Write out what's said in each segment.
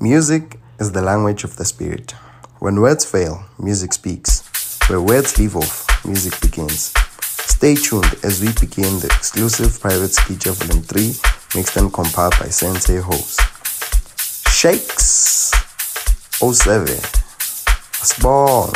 Music is the language of the spirit. When words fail, music speaks. Where words leave off, music begins. Stay tuned as we begin the exclusive private Sgija Volume 3 mixed and compiled by SenseiHoes. Shakes 07 Spawn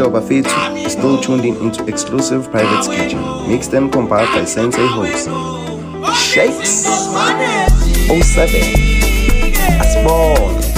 Shosho Bafetu is still tuned in into exclusive private Sgija, mixed and compiled by SenseiHoes. Shakes. 07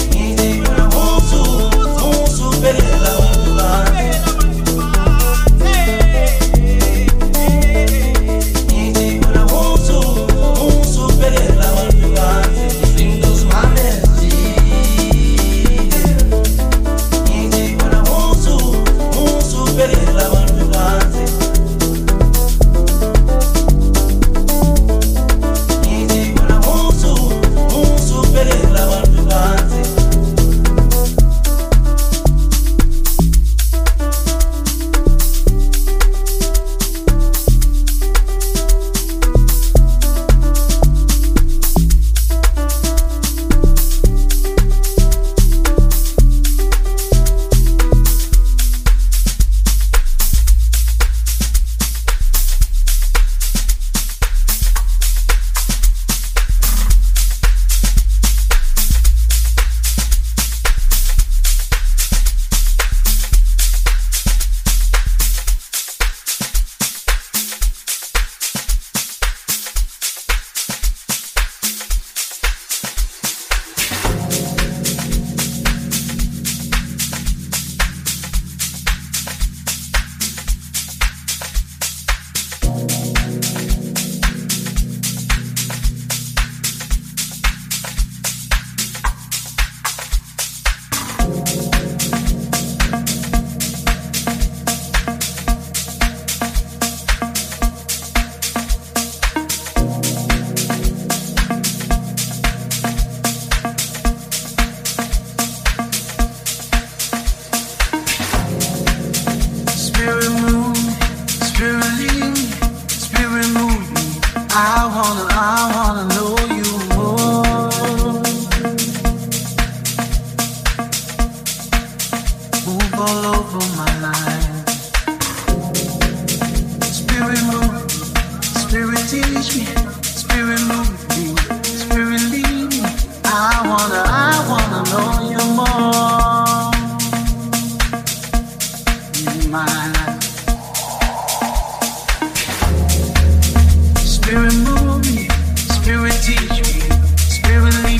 Spirit move me, spirit teach me, spirit lead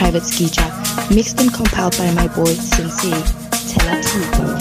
Asball mixed and compiled by my boy Sensei Tela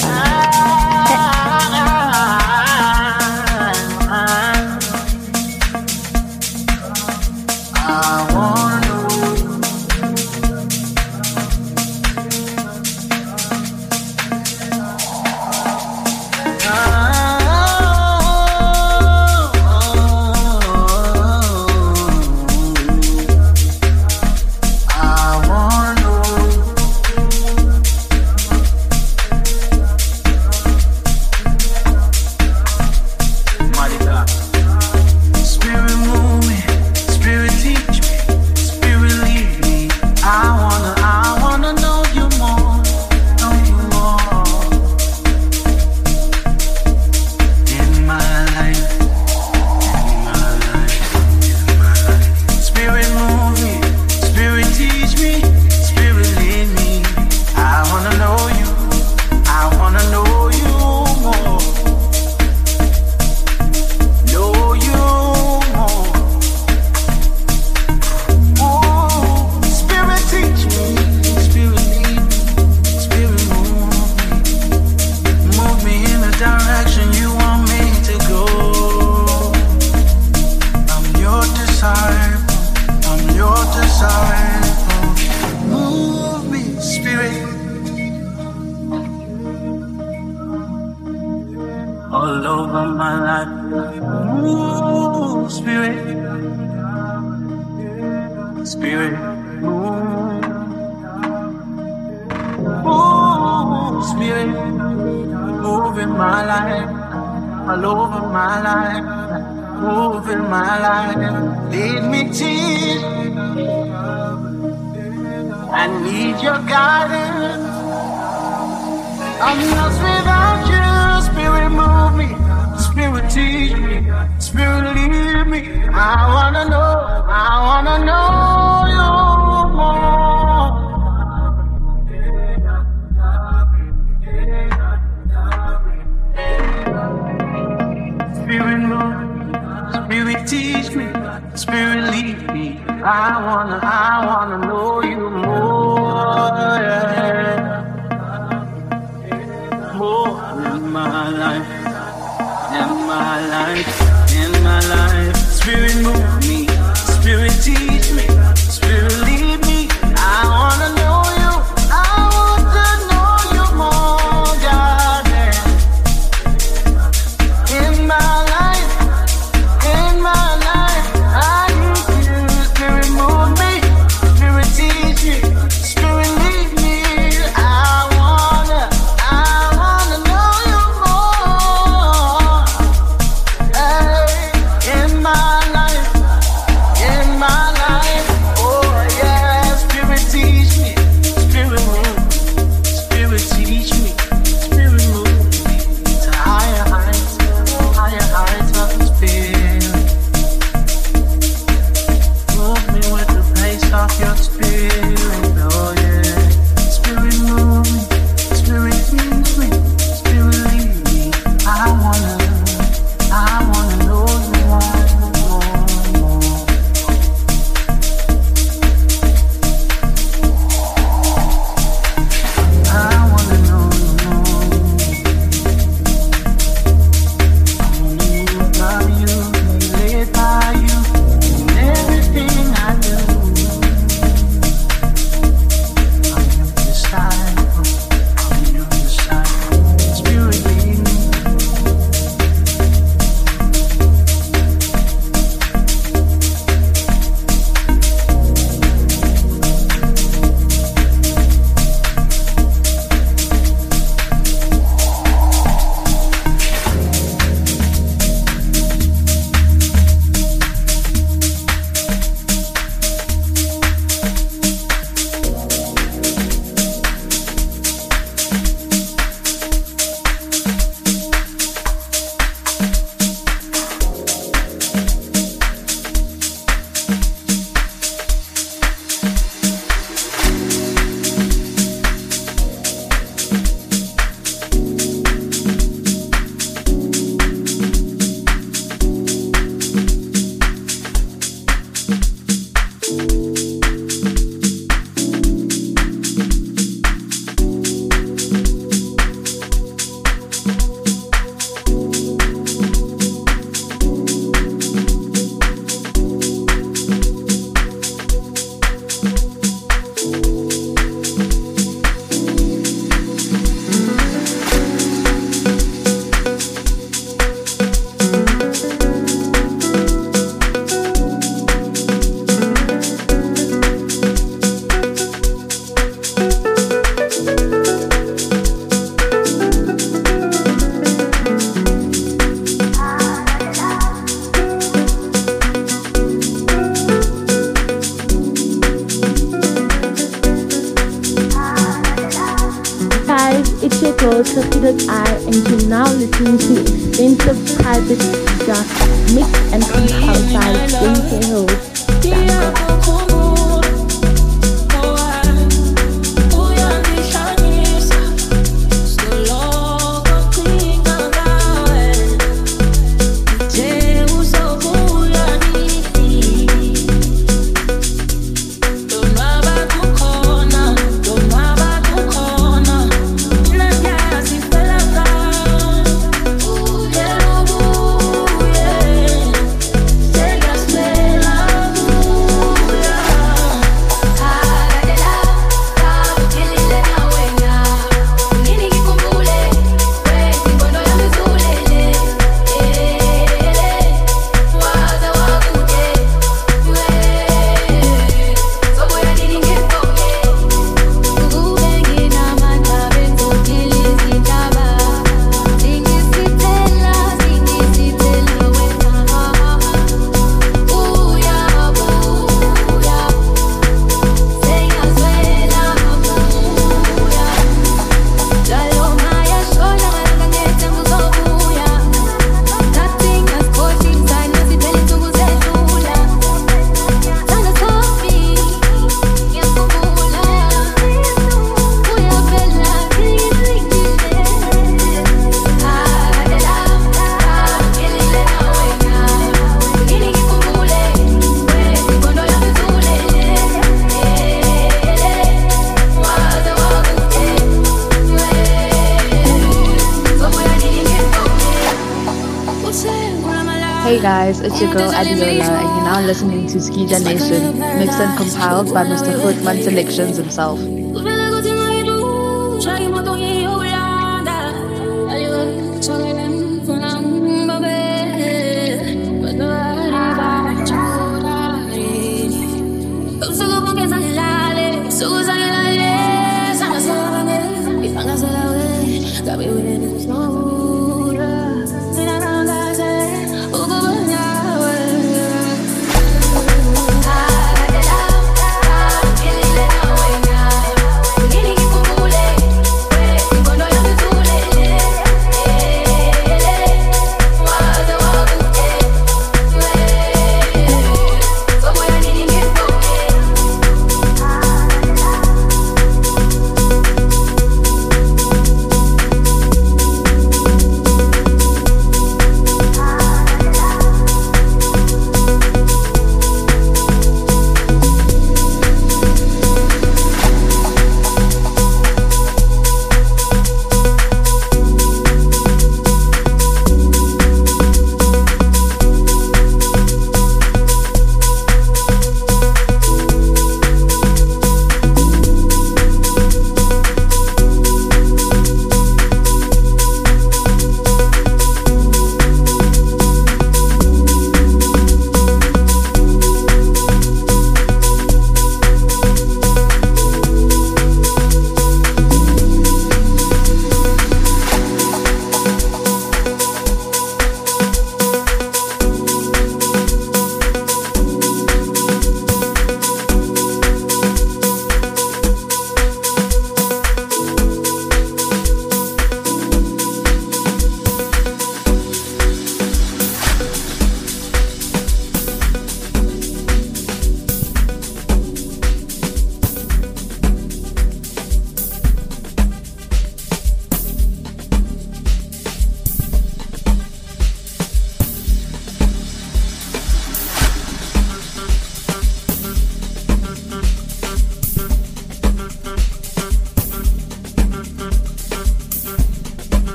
stay closer to the eye and you now listen to extensive private Just Mix and from outside in the house. It's your girl Adiola, and you're now listening to Sgija Nation, mixed and compiled by Mr. Hoodman Selections himself.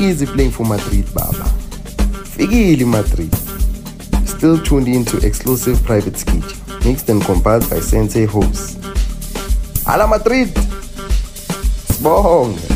Easy playing for Madrid, Baba. Fikili Madrid. Still tuned into exclusive private Sgija, mixed and compiled by Sensei hosts. Ala Madrid! Sbong!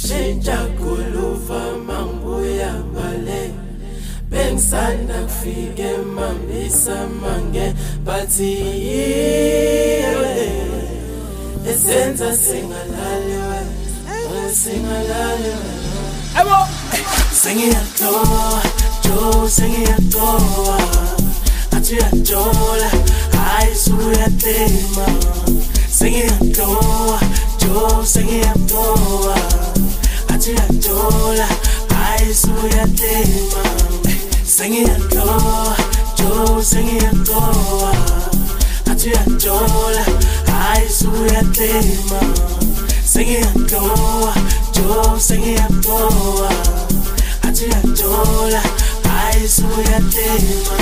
shintsha kuluva mangibuya ngale. Bengisanda kufika emambisa mange bathi yiyele. Esenza singalali wena singalali wena ebo! Sengiyatola jo sengiyatola athi yatola hayi suyatema sengiyatola jo sengiyatola athi uyajola hayi suyatema sengiyatoa jo sengiyatoa athi uyajola hayi suyatema sengiyatoa jo sengiyatoa athi uyajola hayi suyatema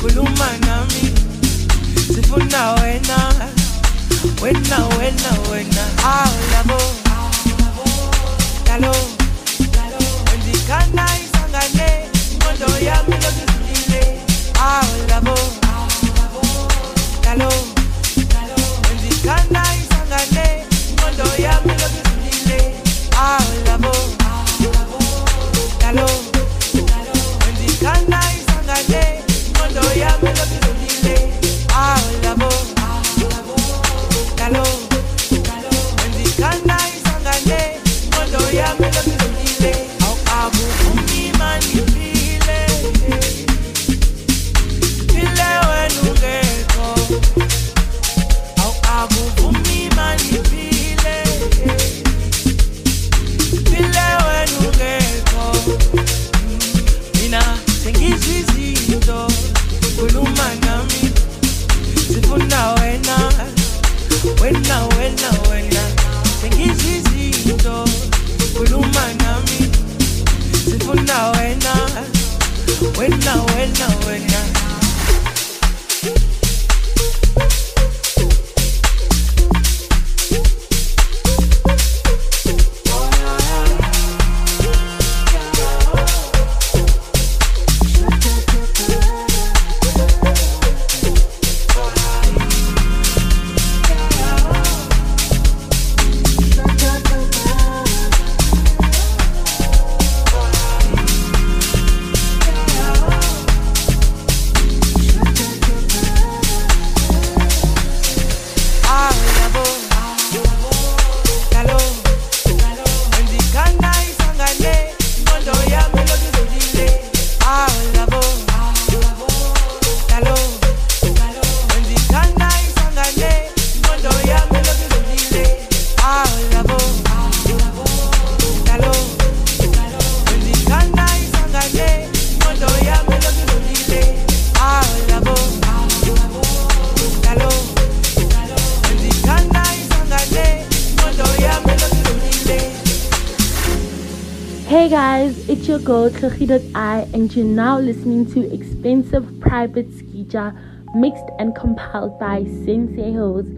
khuluma nami. Sifuna wena. Wena wena wena. Awu labo lalo wendikhanda isangane. Ingqondo yami lokhu izulile awu labo lalo wendikhanda girl I, and you're now listening to Expensive Private Sgija, mixed and compiled by SenseiHoes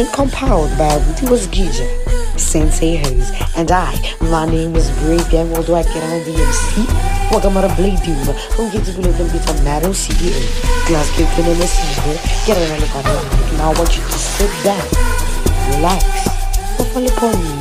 and compiled by Abuti was Gija, SenseiHoes, and I. My name is Brave Gang. What do I get on the MC? Welcome to Blade Duva. Who gets to believe them bits of Madam CDA? Glass cake in message. Get around the corner. Now I want you to sit back, relax, fall upon me,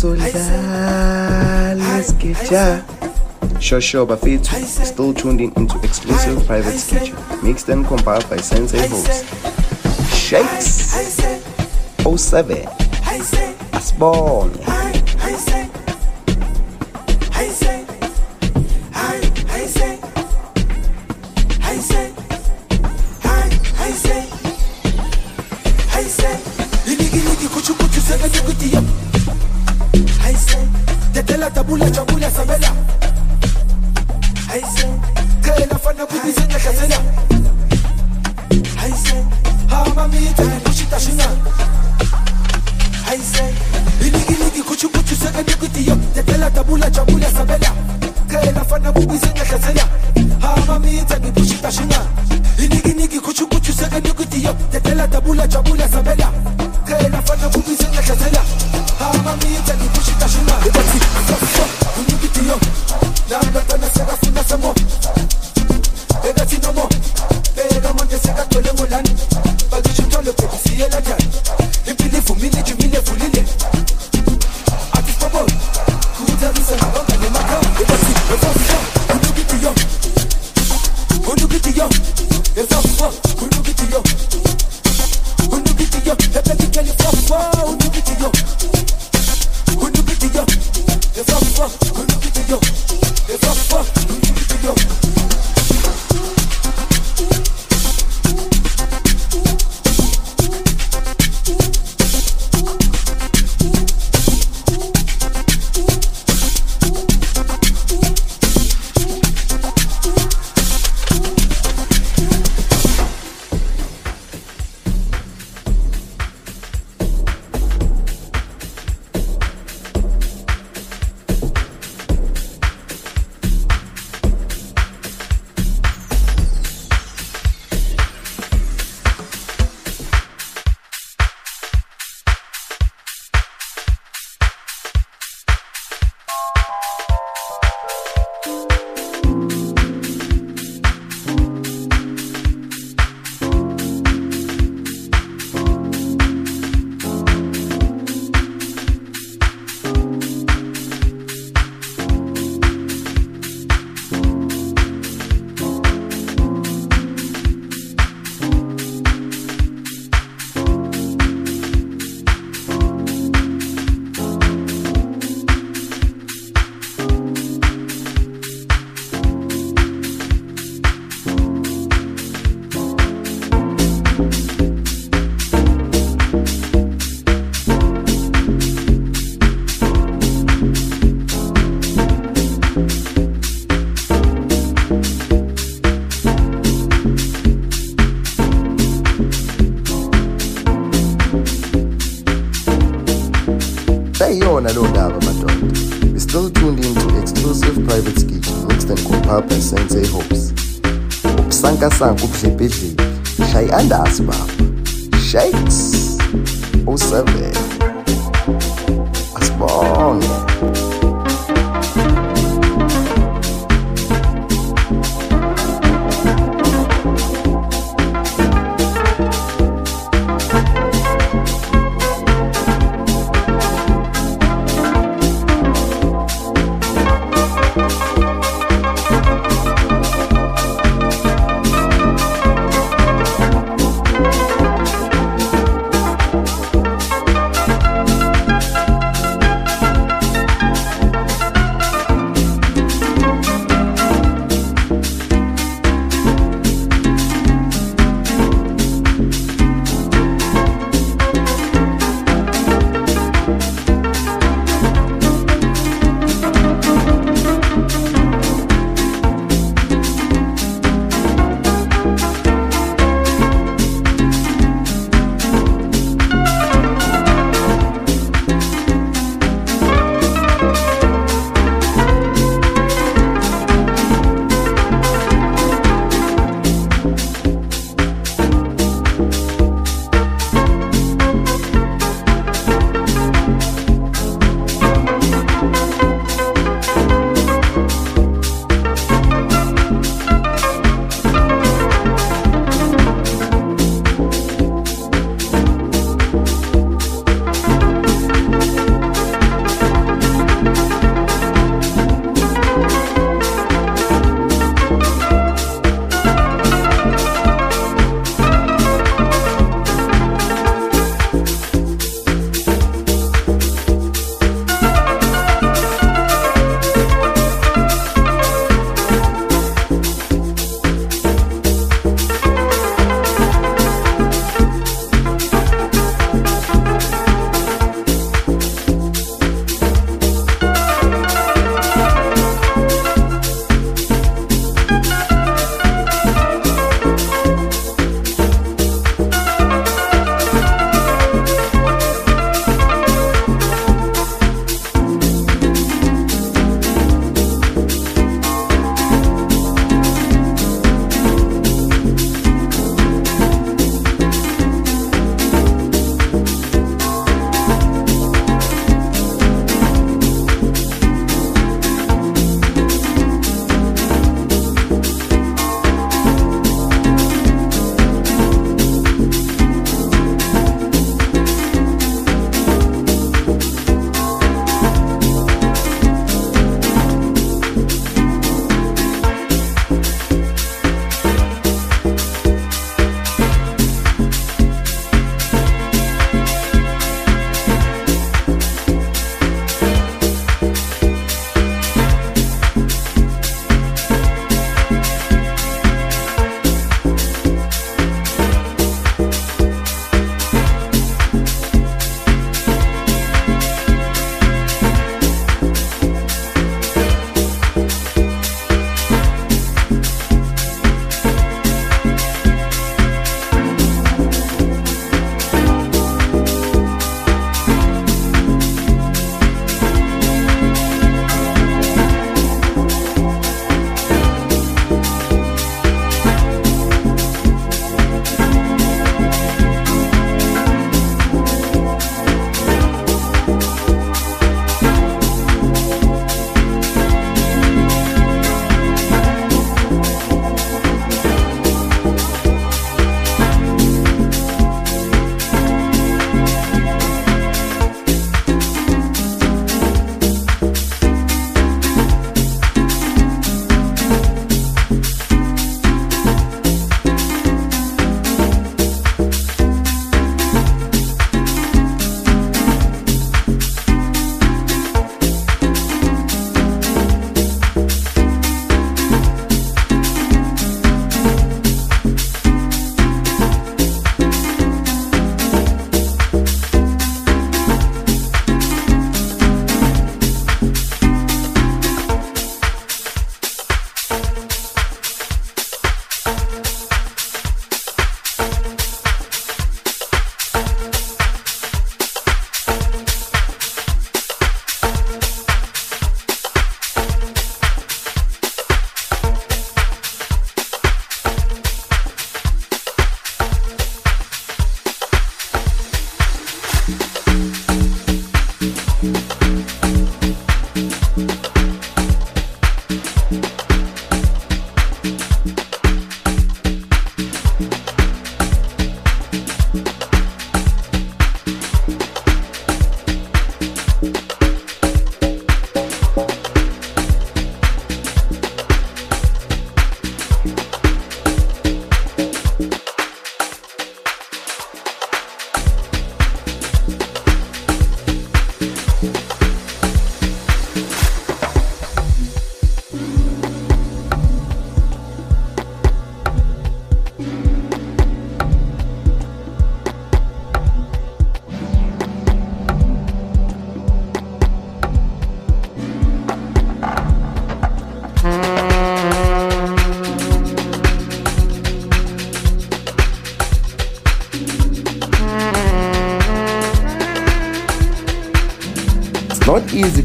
Soldales que ya. Sure, sure, is still tuned in into exclusive private Sgija. mixed and compiled by SenseiHoes. Shakes 07 Asbone.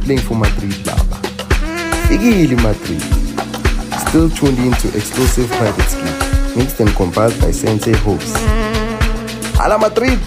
Playing for Madrid, Baba. Fikile Madrid. Still tuned in to exclusive private ski, mixed and compiled by SenseiHoes. Hala Madrid!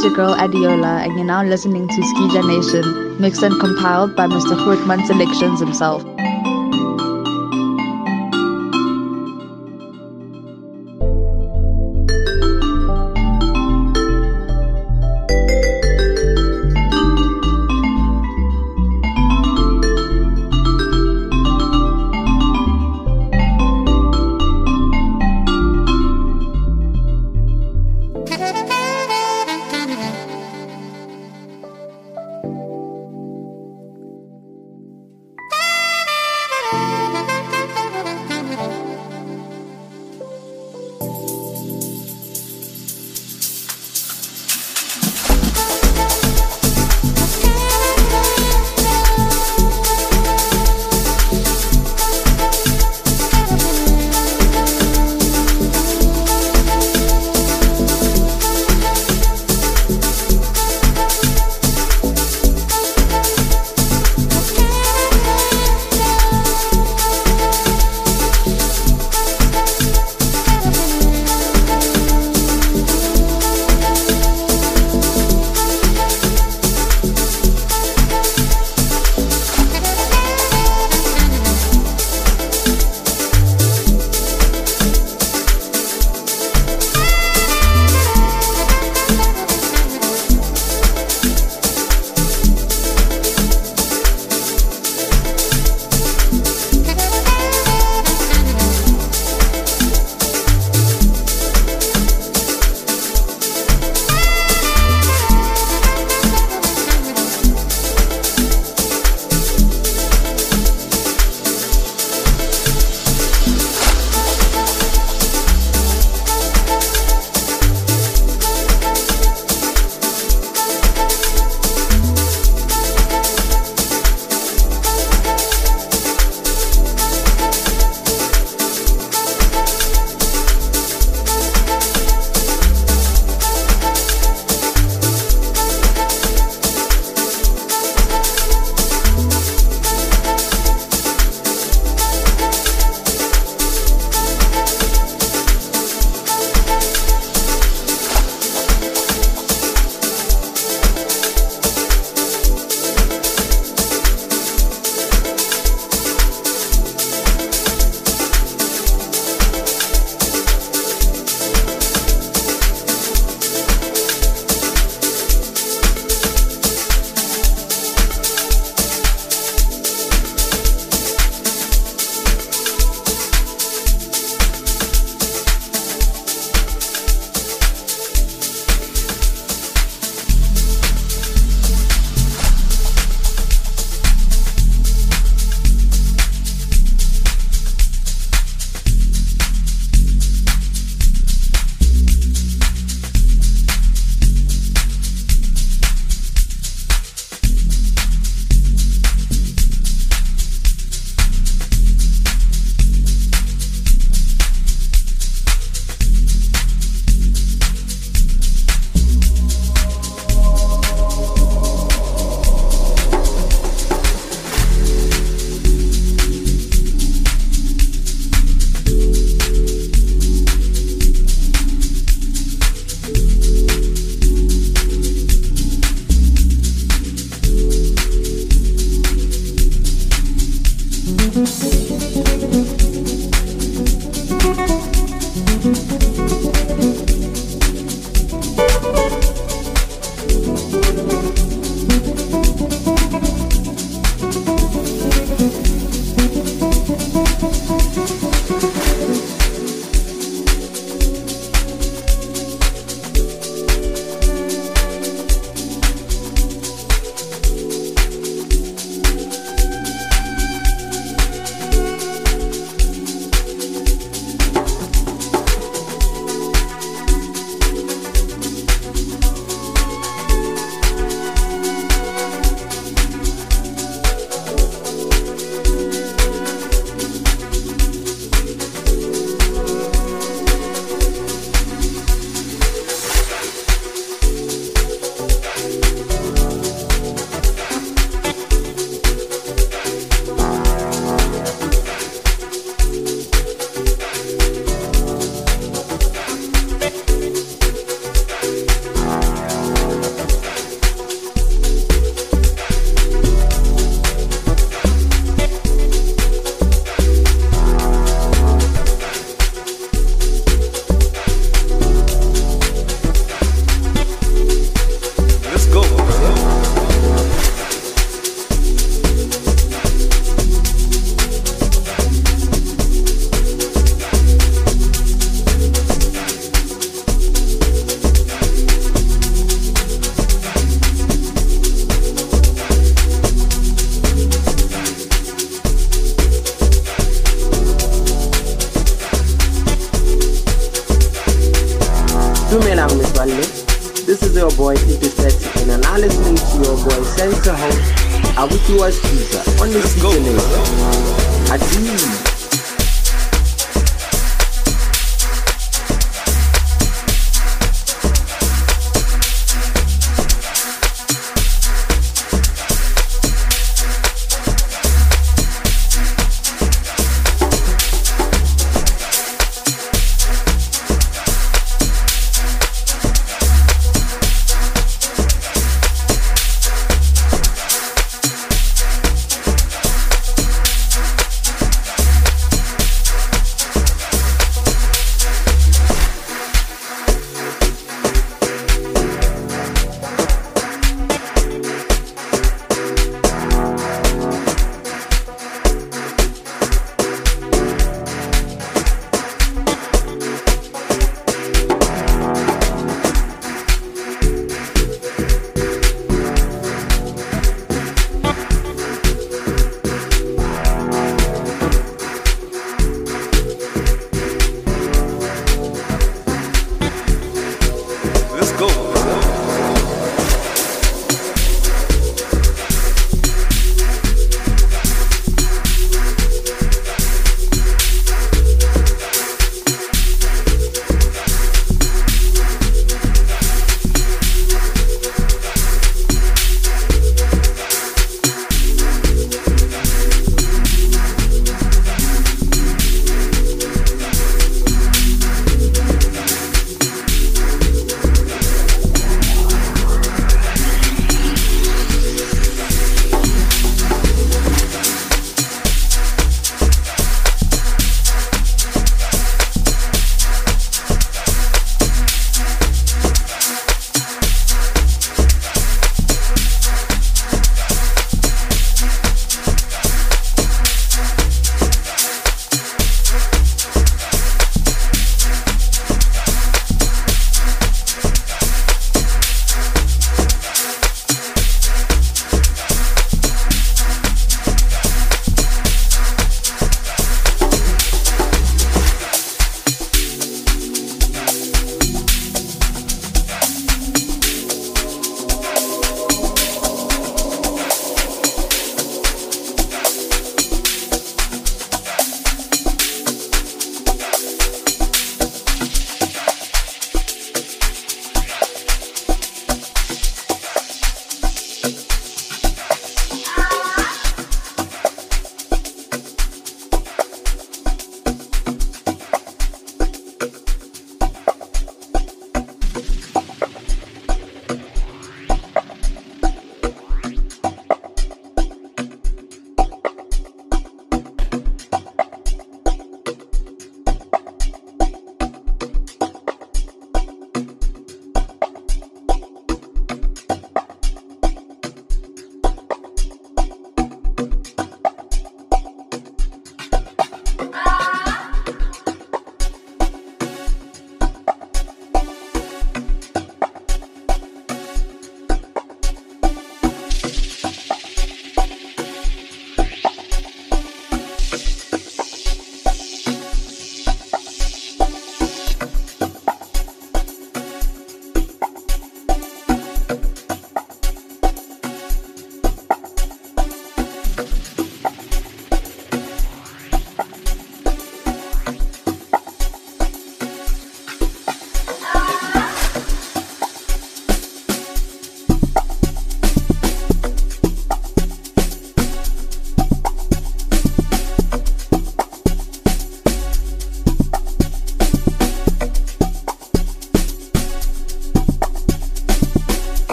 It's your girl Adiola, and you're now listening to Sgija Nation, mixed and compiled by Mr. Grootman Selections himself.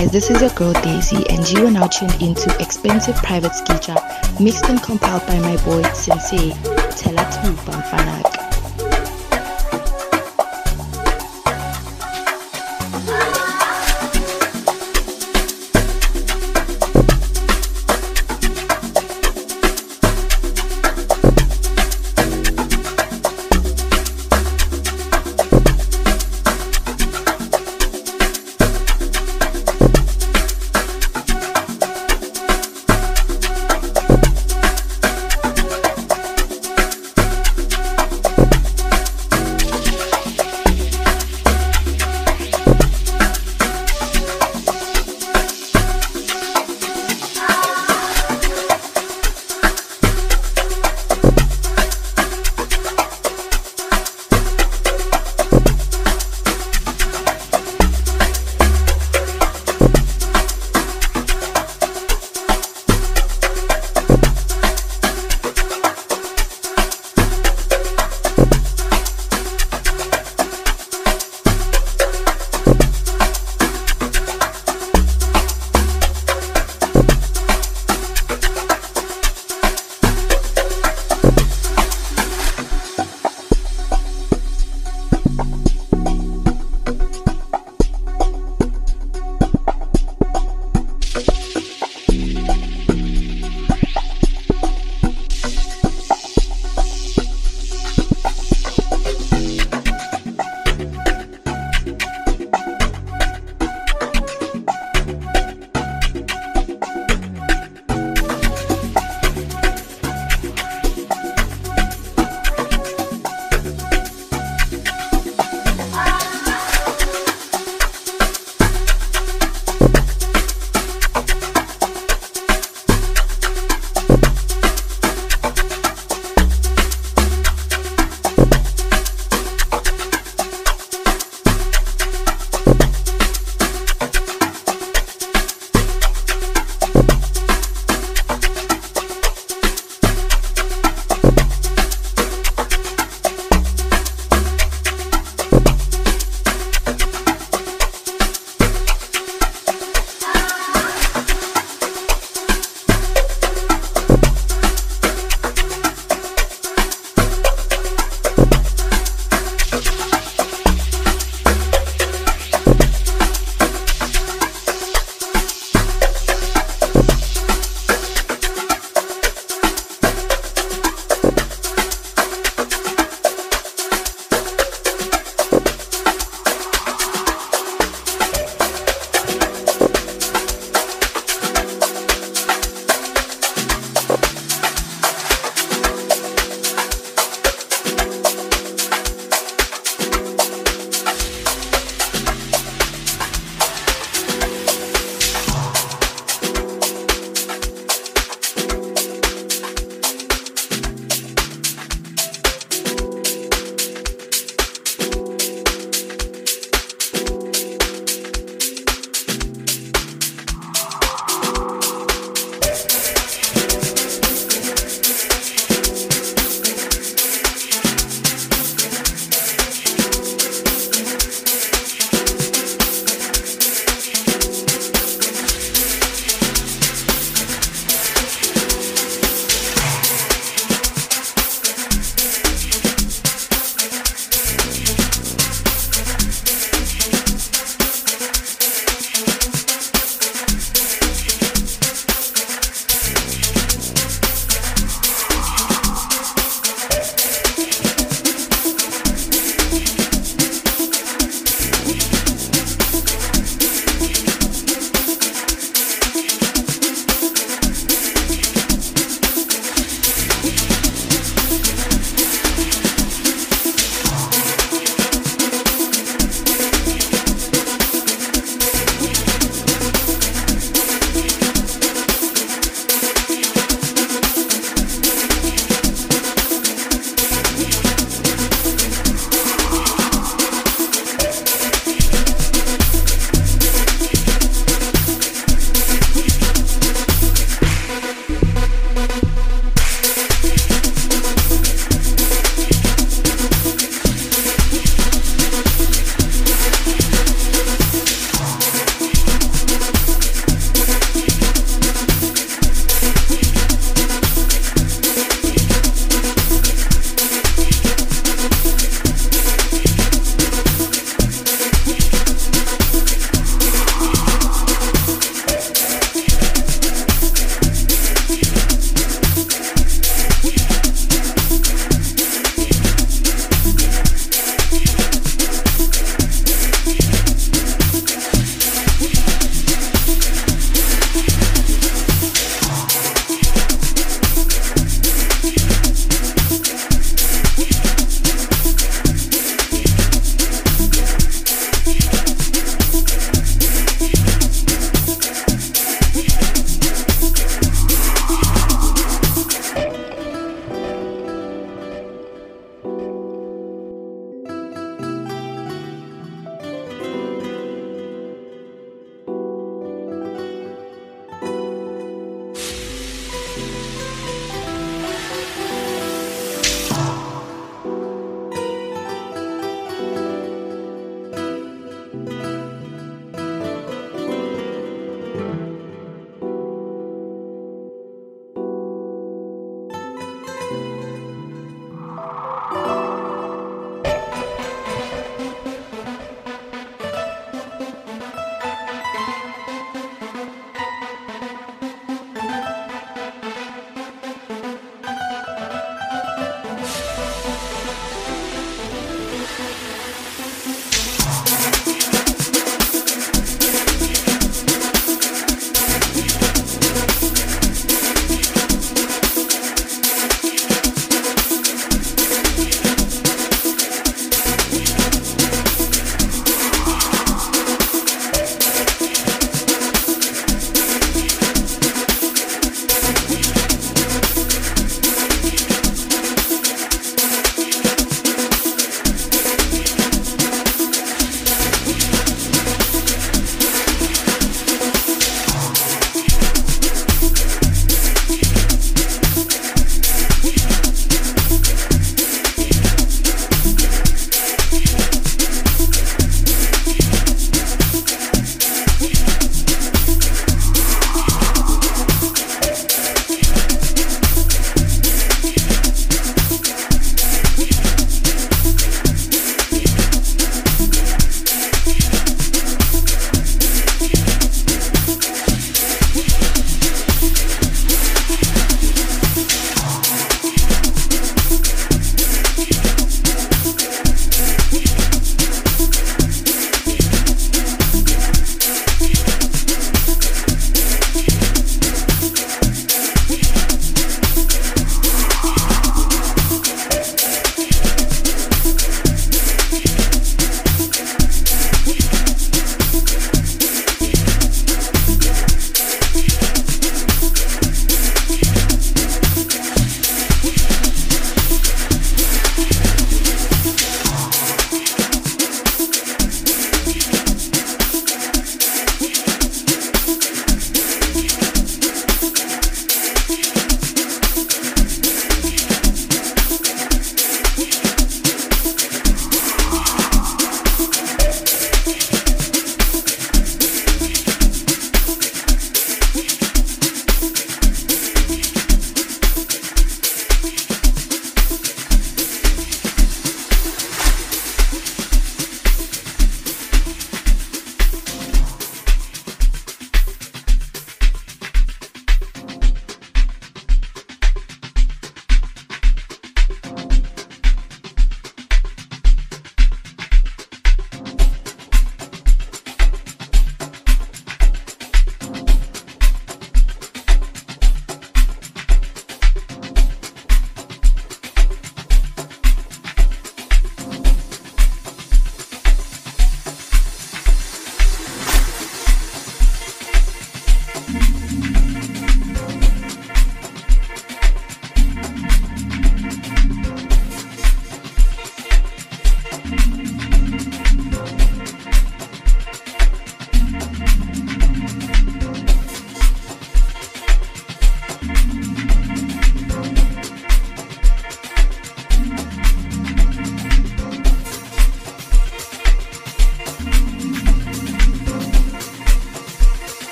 Guys, this is your girl Daisy, and you are now tuned into Expensive Private Sgija, mixed and compiled by my boy Sensei Telatu Bamfanak.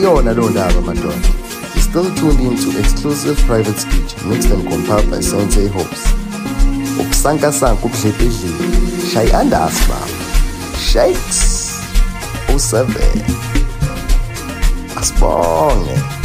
Ayiyona leyo ndaba madoda. Still tuned into exclusive private speech mixed and compiled by Sensei Hopes. Ukusankasanka ukudledledle. Shay andas baba. Shakes. 07. Asibonge.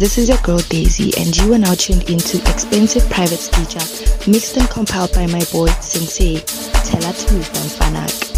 This is your girl Daisy, and you are now tuned into Expensive Private Sgija, mixed and compiled by my boy Sensei, Tela 2 from Fanak.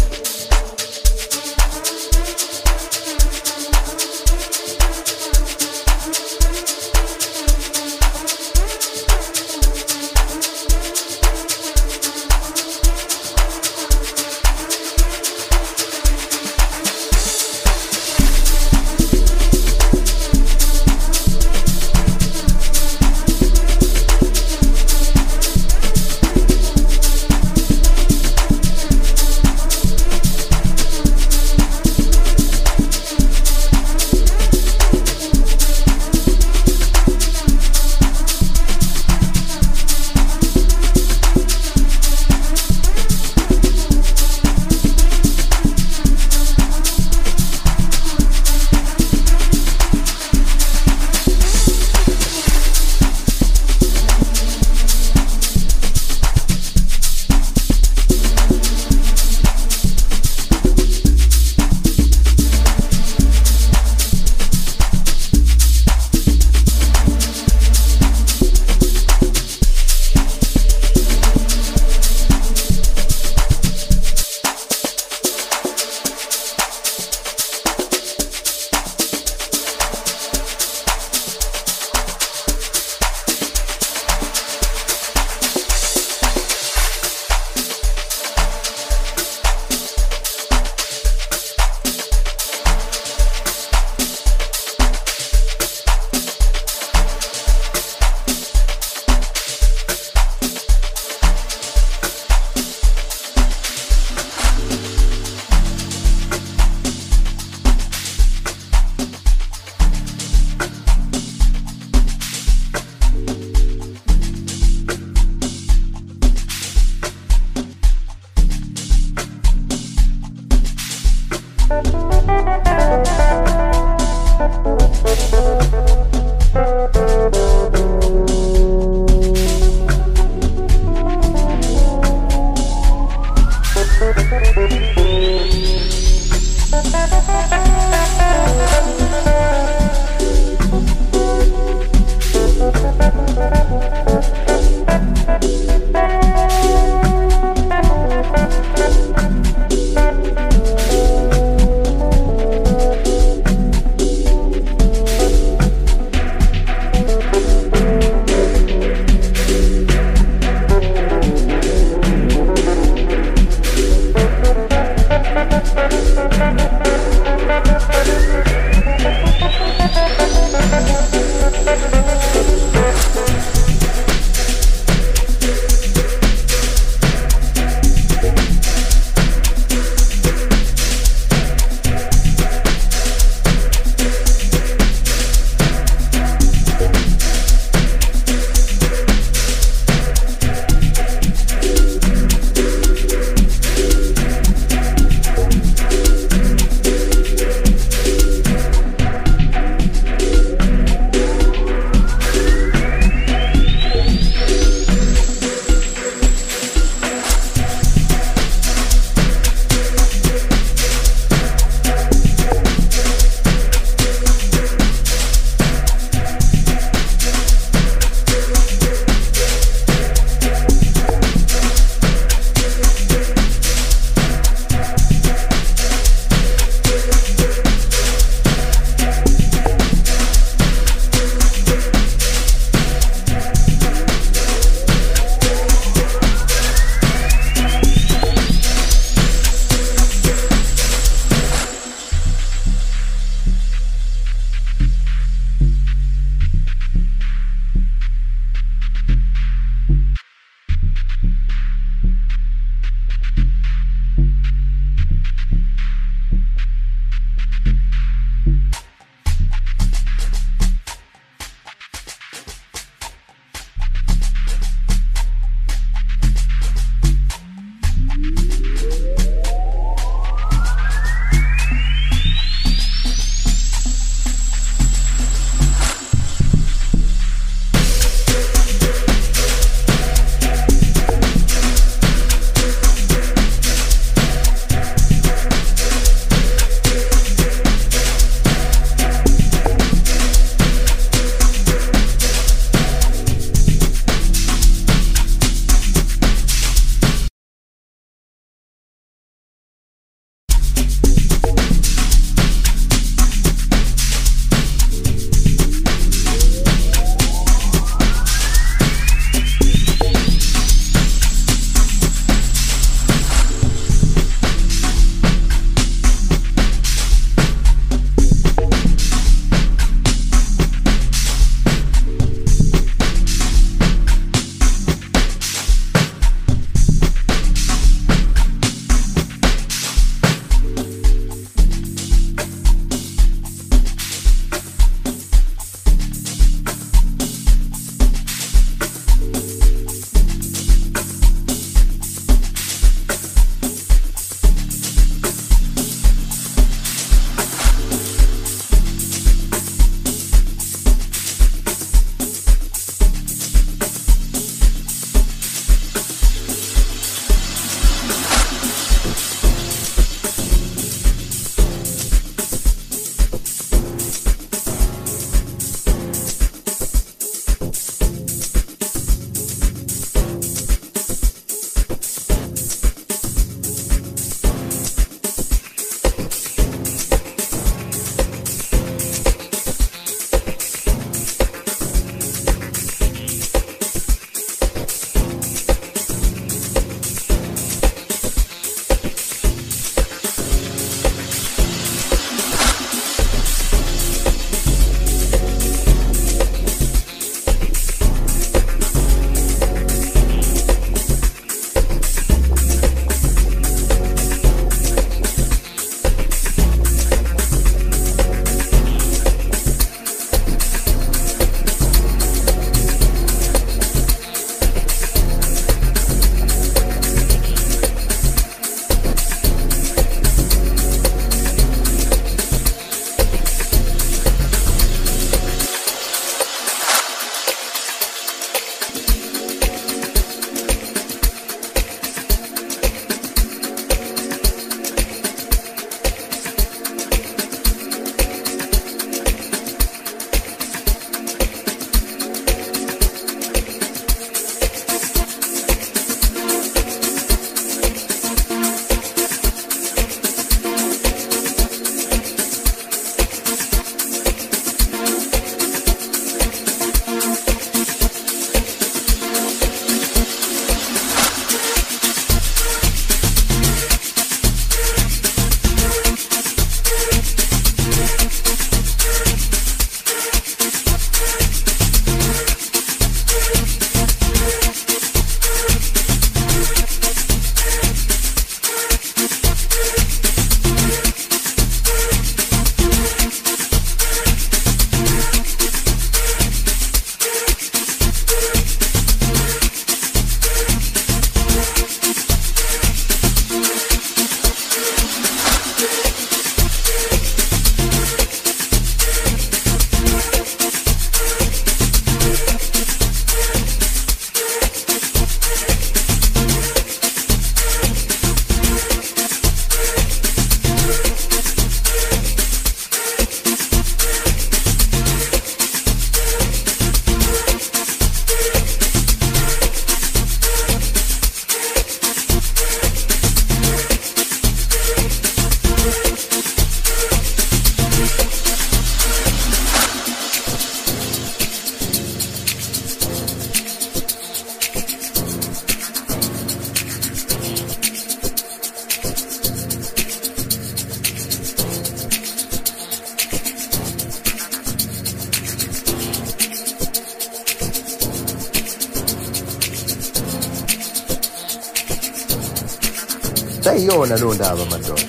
Sayiyona leyo ndaba madoda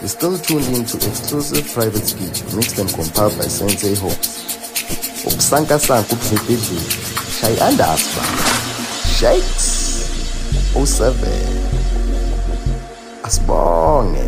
you're still tuned into exclusive private Sgija mixed and compiled by SenseiHoes ukusankasanka ukubhebhedlela shayi andasba shakes. 07 asibonge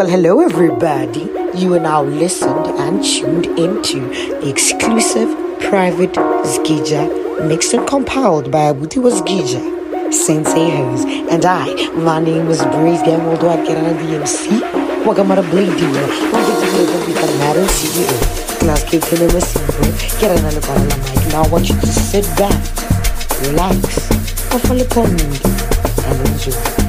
Well, hello, everybody. You are now listened and tuned into the exclusive private Sgija mixed and compiled by Abuti was SenseiHoes, and I. My name is Breeze Gang, although I get on the MC. Welcome to Blade Dealer. Welcome to the Matter CEO. Class K Killer Simple. Get another call on the mic. Now I want you to sit back, relax, and follow upon me and enjoy.